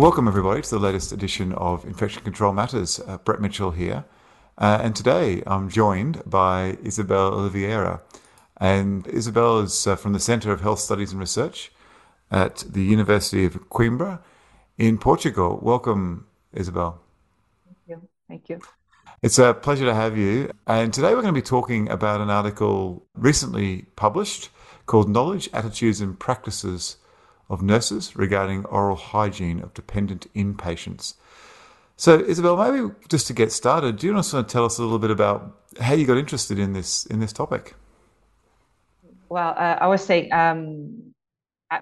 Well, welcome everybody to the latest edition of Infection Control Matters. Uh, Brett Mitchell here. Uh, and today I'm joined by Isabel Oliveira. And Isabel is uh, from the Centre of Health Studies and Research at the University of Coimbra in Portugal. Welcome, Isabel. Thank you. Thank you. It's a pleasure to have you. And today we're going to be talking about an article recently published called Knowledge, Attitudes and Practices of nurses regarding oral hygiene of dependent inpatients. So, Isabel, maybe just to get started, do you want to tell us a little bit about how you got interested in this in this topic? Well, uh, I was saying um,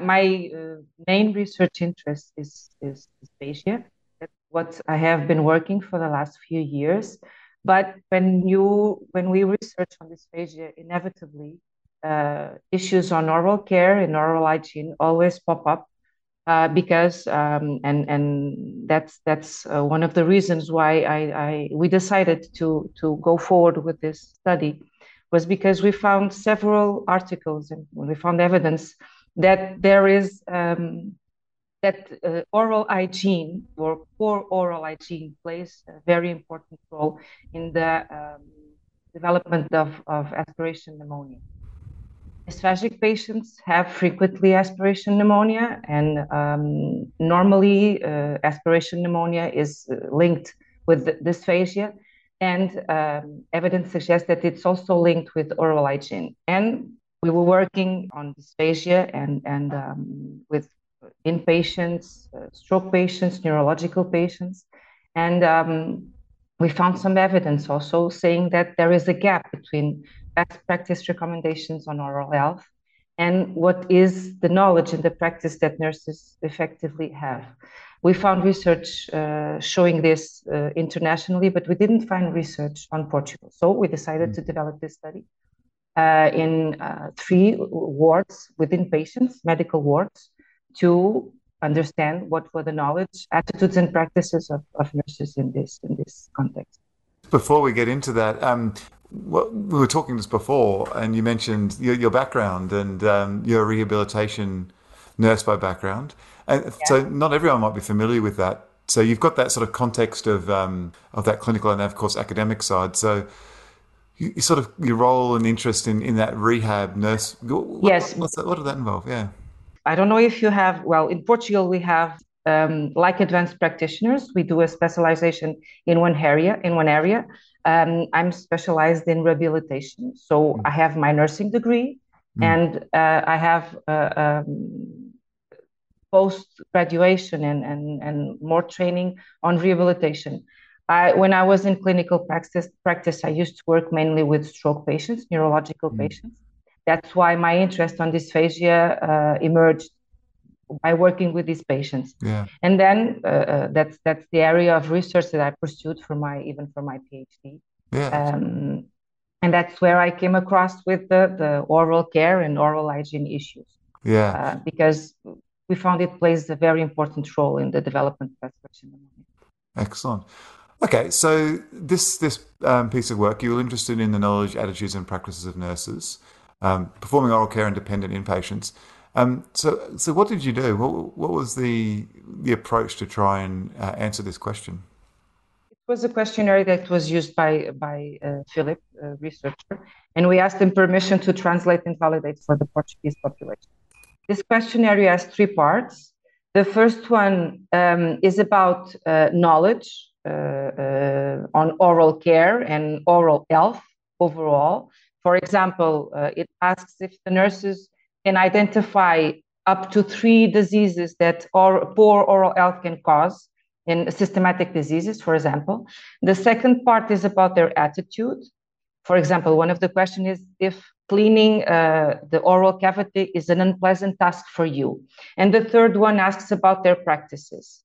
my uh, main research interest is is dysphagia. That's what I have been working for the last few years. But when you when we research on dysphagia, inevitably uh, issues on oral care and oral hygiene always pop up uh, because um, and and that's that's uh, one of the reasons why I, I we decided to to go forward with this study was because we found several articles and we found evidence that there is um, that uh, oral hygiene or poor oral hygiene plays a very important role in the um, development of, of aspiration pneumonia. Dysphagic patients have frequently aspiration pneumonia, and um, normally uh, aspiration pneumonia is uh, linked with dysphagia, and um, evidence suggests that it's also linked with oral hygiene. And we were working on dysphagia and and um, with inpatients, uh, stroke patients, neurological patients, and um, we found some evidence also saying that there is a gap between best practice recommendations on oral health and what is the knowledge and the practice that nurses effectively have. We found research uh, showing this uh, internationally, but we didn't find research on Portugal. So we decided mm. to develop this study uh, in uh, three wards within patients, medical wards, to understand what were the knowledge, attitudes, and practices of, of nurses in this in this context. Before we get into that, um, well, we were talking this before, and you mentioned your, your background and um, your rehabilitation nurse by background, and yeah. so not everyone might be familiar with that. So you've got that sort of context of um, of that clinical and of course academic side. So you, you, sort of your role and interest in, in that rehab nurse. What, yes. What, that, what did that involve? Yeah. I don't know if you have. Well, in Portugal we have um, like advanced practitioners. We do a specialization in one area. In one area um, I'm specialized in rehabilitation. So mm. I have my nursing degree mm. and uh, I have uh, um, post graduation and, and, and more training on rehabilitation. I, when I was in clinical practice, practice, I used to work mainly with stroke patients, neurological mm. patients. That's why my interest on dysphagia uh, emerged by working with these patients. Yeah. And then uh, uh, that's that's the area of research that I pursued for my even for my PhD. Yeah. Um, and that's where I came across with the, the oral care and oral hygiene issues. Yeah. Uh, because we found it plays a very important role in the development of aspiration Excellent. Okay, so this this um, piece of work, you were interested in the knowledge, attitudes, and practices of nurses um, performing oral care in dependent inpatients. Um, so, so what did you do? What, what was the the approach to try and uh, answer this question? It was a questionnaire that was used by by uh, Philip, a researcher, and we asked him permission to translate and validate for the Portuguese population. This questionnaire has three parts. The first one um, is about uh, knowledge uh, uh, on oral care and oral health overall. For example, uh, it asks if the nurses can identify up to three diseases that or poor oral health can cause in systematic diseases, for example. The second part is about their attitude. For example, one of the questions is if cleaning uh, the oral cavity is an unpleasant task for you. And the third one asks about their practices.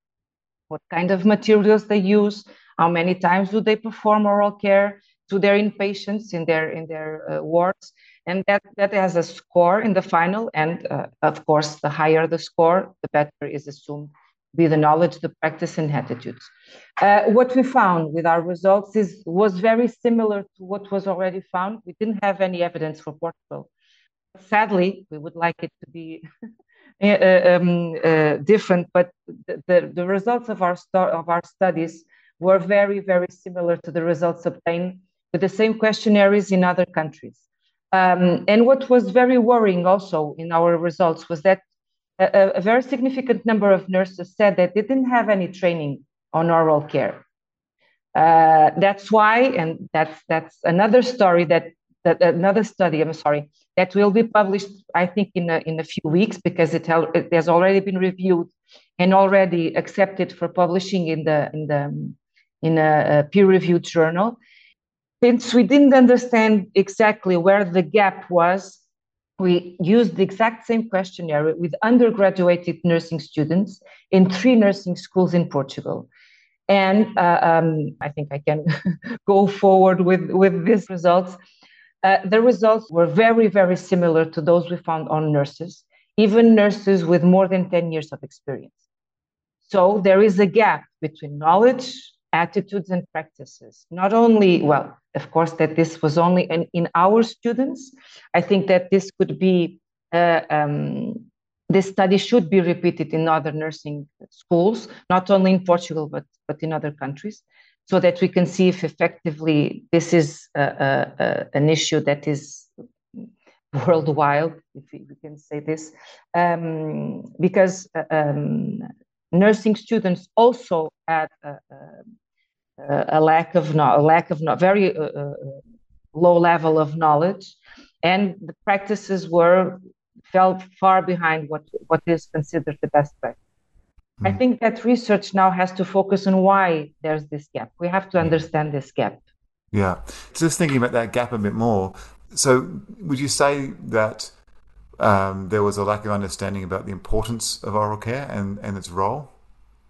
What kind of materials they use, how many times do they perform oral care to their inpatients in their in their uh, wards, and that that has a score in the final. And uh, of course the higher the score the better is assumed be the knowledge the practice and attitudes. Uh, what we found with our results is was very similar to what was already found. We didn't have any evidence for portugal. Sadly we would like it to be um, uh, different, but the, the, the, results of our, of our studies were very, very similar to the results obtained with the same questionnaires in other countries. Um, and what was very worrying also in our results was that a, a, very significant number of nurses said that they didn't have any training on oral care. Uh, that's why, and that's that's another story that that another study. I'm sorry that will be published. I think in a, in a few weeks because it, it has already been reviewed and already accepted for publishing in the in the in a, a peer-reviewed journal. Since we didn't understand exactly where the gap was, we used the exact same questionnaire with undergraduate nursing students in three nursing schools in Portugal. And uh, um, I think I can go forward with, with these results. Uh, the results were very, very similar to those we found on nurses, even nurses with more than 10 years of experience. So there is a gap between knowledge, attitudes, and practices. Not only, well, of course, that this was only in, in our students. I think that this could be uh, um, this study should be repeated in other nursing schools, not only in Portugal, but, but in other countries, so that we can see if effectively this is a, a, a, an issue that is worldwide, if we can say this, um, because uh, um, nursing students also had a, a lack of no, a lack of no, very uh, uh, low level of knowledge, and the practices were fell far behind what, what is considered the best practice. Mm. I hmm. think that research now has to focus on why there's this gap. We have to understand this gap. Yeah. Just thinking about that gap a bit more. So, would you say that um, there was a lack of understanding about the importance of oral care and, and its role?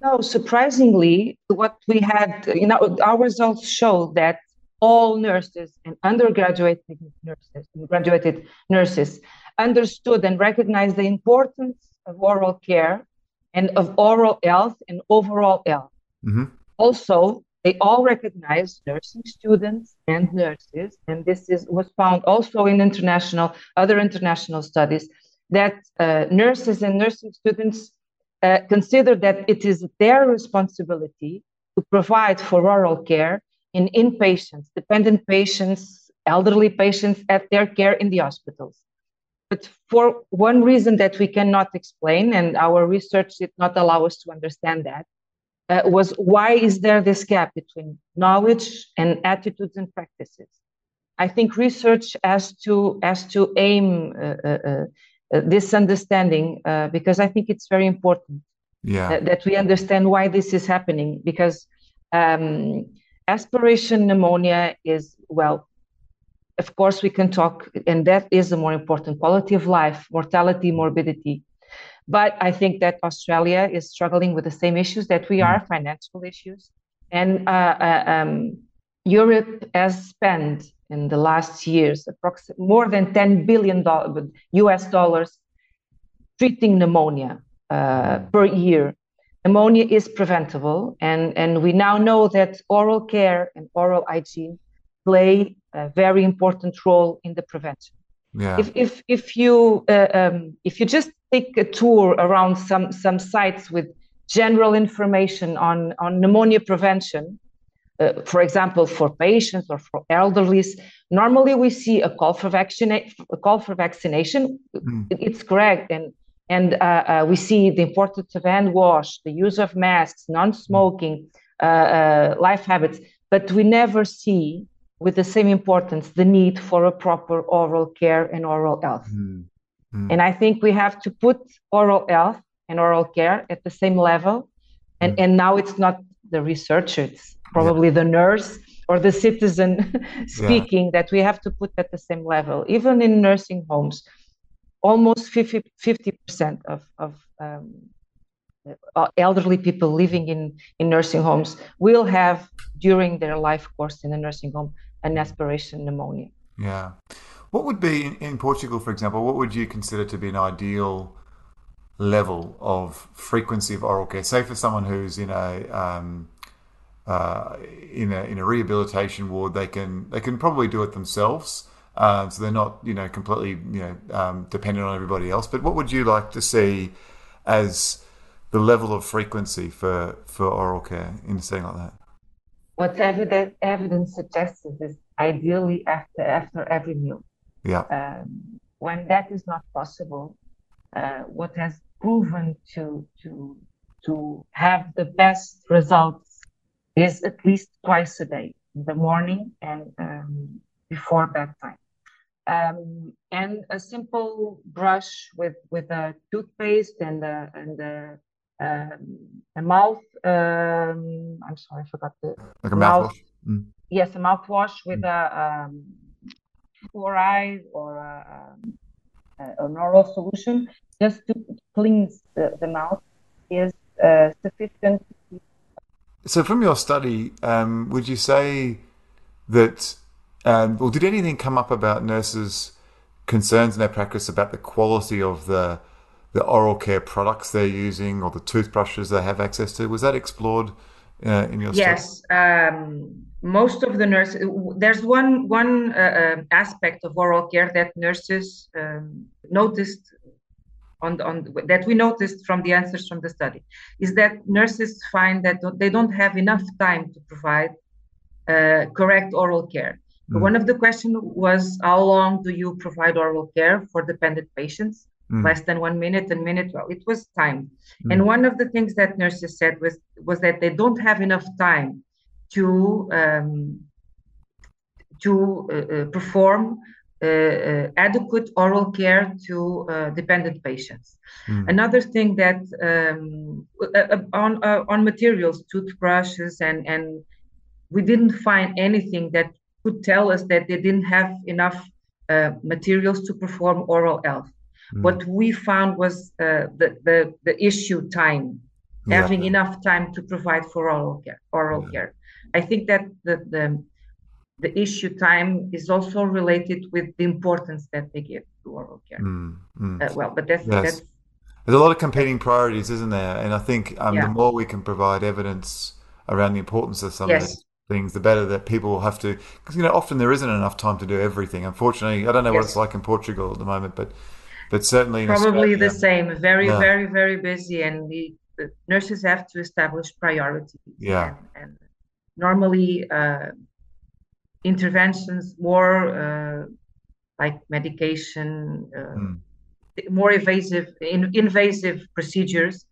No, surprisingly, what we had, you know, our results show that all nurses and undergraduate nurses, graduated nurses understood and recognized the importance of oral care and of oral health and overall health. Mm-hmm. Also, they all recognize nursing students and nurses, and this is was found also in international other international studies that uh, nurses and nursing students uh, consider that it is their responsibility to provide for oral care in inpatients, dependent patients, elderly patients at their care in the hospitals. But for one reason that we cannot explain, and our research did not allow us to understand that, uh, was why is there this gap between knowledge and attitudes and practices? I think research has to has to aim uh, uh, uh, this understanding uh, because I think it's very important yeah. that, that, we understand why this is happening because um, aspiration pneumonia is well of course, we can talk, and that is the more important quality of life, mortality, morbidity. But I think that Australia is struggling with the same issues that we are, financial issues. And uh, uh, um, Europe has spent in the last years approximately more than 10 billion US dollars treating pneumonia uh, per year. Pneumonia is preventable, and, and we now know that oral care and oral hygiene play a very important role in the prevention. Yeah. If if if you uh, um, if you just take a tour around some some sites with general information on on pneumonia prevention, uh, for example, for patients or for elderly, normally we see a call for vaccination. A call for vaccination. Mm. It's correct, and and uh, uh, we see the importance of hand wash, the use of masks, non-smoking, uh, life habits, but we never see with the same importance the need for a proper oral care and oral health. Mm. Mm. And I think we have to put oral health and oral care at the same level. And, mm. and now it's not the researcher, it's probably yeah. the nurse or the citizen speaking yeah. that we have to put at the same level. Even in nursing homes, almost 50, 50% of, of um, uh, elderly people living in, in nursing homes will have during their life course in a nursing home an aspiration pneumonia. Yeah. What would be in, in Portugal, for example, what would you consider to be an ideal level of frequency of oral care? Say for someone who's in a um, uh, in a in a rehabilitation ward, they can they can probably do it themselves. um, so they're not you know completely you know um, dependent on everybody else. But what would you like to see as the level of frequency for for oral care in a setting like that? What evidence evidence suggests is ideally after after every meal. Yeah. Um, when that is not possible, uh, what has proven to to to have the best results is at least twice a day, in the morning and um, before bedtime. Um, and a simple brush with with a toothpaste and a, and a, um, a mouth. Um, I'm sorry, I forgot the like a mouthwash. Mm. Yes, a mouthwash with mm. a um, fluoride or a, a, an oral solution just to cleanse the, the mouth is uh, sufficient. So, from your study, um, would you say that um, well, did anything come up about nurses' concerns in their practice about the quality of the the oral care products they're using or the toothbrushes they have access to? Was that explored uh, in your yes, um, most of the nurses. There's one one uh, uh, aspect of oral care that nurses um, noticed on, on that we noticed from the answers from the study is that nurses find that they don't have enough time to provide uh, correct oral care. Mm. One of the questions was how long do you provide oral care for dependent patients? Mm. Less than one minute, and minute. Well, it was time. Mm. And one of the things that nurses said was was that they don't have enough time to um, to uh, uh, perform uh, uh adequate oral care to uh, dependent patients. Mm. Another thing that um, uh, on on materials, toothbrushes, and and we didn't find anything that could tell us that they didn't have enough uh, materials to perform oral health. Mm. What we found was uh, the, the, the issue time, yeah. having enough time to provide for oral care. Oral yeah. care. I think that the, the the issue time is also related with the importance that they give to oral care. Mm, mm. Uh, well, but that's, yes. that's there's a lot of competing priorities, isn't there? And I think um, yeah. the more we can provide evidence around the importance of some yes. of these things, the better that people will have to. Because you know, often there isn't enough time to do everything. Unfortunately, I don't know yes. what it's like in Portugal at the moment, but but certainly probably the same. Very, yeah. very, very busy, and the, the, nurses have to establish priorities. Yeah, and, and normally uh, interventions more uh, like medication. Uh, mm. More invasive, in, invasive procedures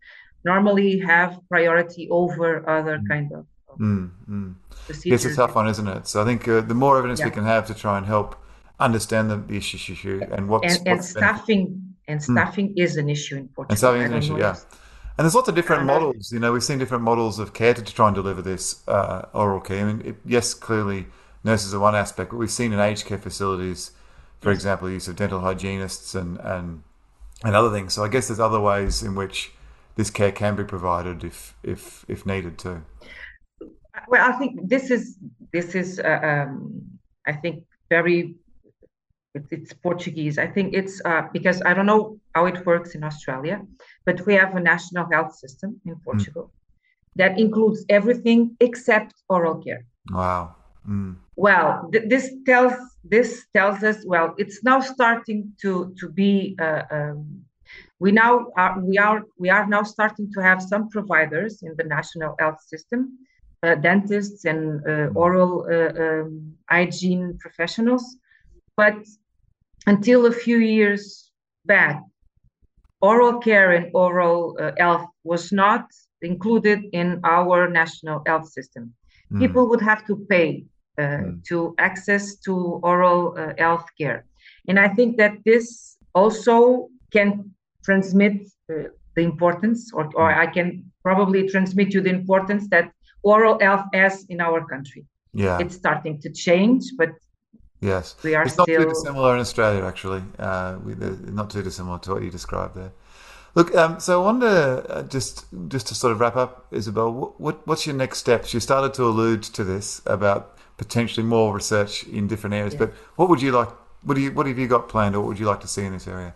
normally have priority over other mm. kind of Mm, mm. It's a tough one, isn't it? So I think uh, the more evidence yeah. we can have to try and help understand the, issue, issue and what's and, and staffing and mm. staffing mm. is an issue in Portugal. And staffing is an issue, yeah. And there's lots of different models. You know, we've seen different models of care to, to try and deliver this uh, oral care. I mean, it, yes, clearly nurses are one aspect, but we've seen in aged care facilities, for yes. example, use of dental hygienists and, and and other things. So I guess there's other ways in which this care can be provided if if if needed too well, I think this is this is uh, um, I think very it's Portuguese. I think it's uh, because I don't know how it works in Australia, but we have a national health system in hmm. Portugal mm. that includes everything except oral care. Wow. Mm. Well, th- this tells this tells us well it's now starting to to be uh, um, we now are we are we are now starting to have some providers in the national health system uh, dentists and uh, mm-hmm. oral uh, um, hygiene professionals. But until a few years back, oral care and oral health was not included in our national health system. Mm. People would have to pay uh, mm. to access to oral uh, health care. And I think that this also can transmit uh, the importance, or, or mm. I can probably transmit you the importance that oral health as in our country. Yeah, it's starting to change, but yes, we are it's not still... too dissimilar in Australia. Actually, uh, we, not too dissimilar to what you described there. Look, um, so I wonder uh, just just to sort of wrap up, Isabel, what, what, what's your next steps? You started to allude to this about potentially more research in different areas, yeah. but what would you like? What do you what have you got planned, or what would you like to see in this area?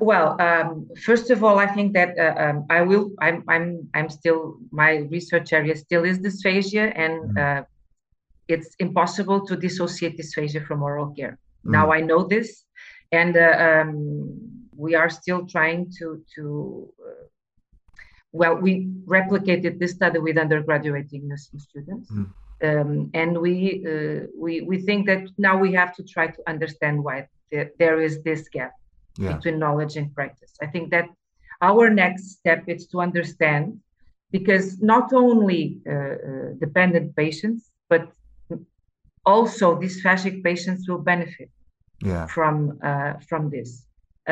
Well, um, first of all, I think that uh, um, I will. I'm. I'm. I'm still. My research area still is dysphagia, and mm-hmm. uh, it's impossible to dissociate dysphagia from oral care. Mm. Now I know this, and uh, um, we are still trying to to. Uh, well, we replicated this study with undergraduate nursing students, mm. um, and we uh, we we think that now we have to try to understand why th- there is this gap yeah. between knowledge and practice. I think that our next step is to understand because not only uh, uh, dependent patients, but also dysphagic patients will benefit yeah. from uh, from this.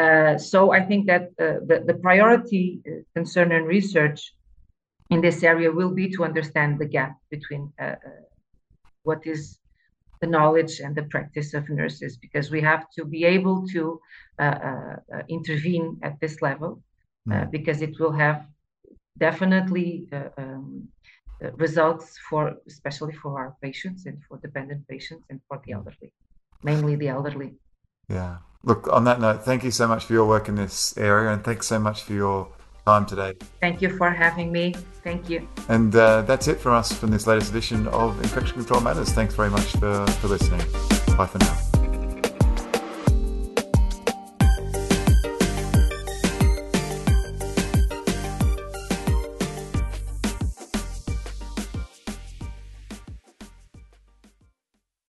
Uh, so I think that uh, the, the priority uh, concern and research in this area will be to understand the gap between what is the knowledge and the practice of nurses, because we have to be able to intervene at this level, mm. because it will have definitely uh, um, uh, results for especially for our patients and for dependent patients and for the elderly, mainly the elderly. Yeah. Look, on that note, thank you so much for your work in this area and thanks so much for your time today. Thank you for having me. Thank you. And uh, that's it for us from this latest edition of Infection Control Matters. Thanks very much for, for listening. Bye for now.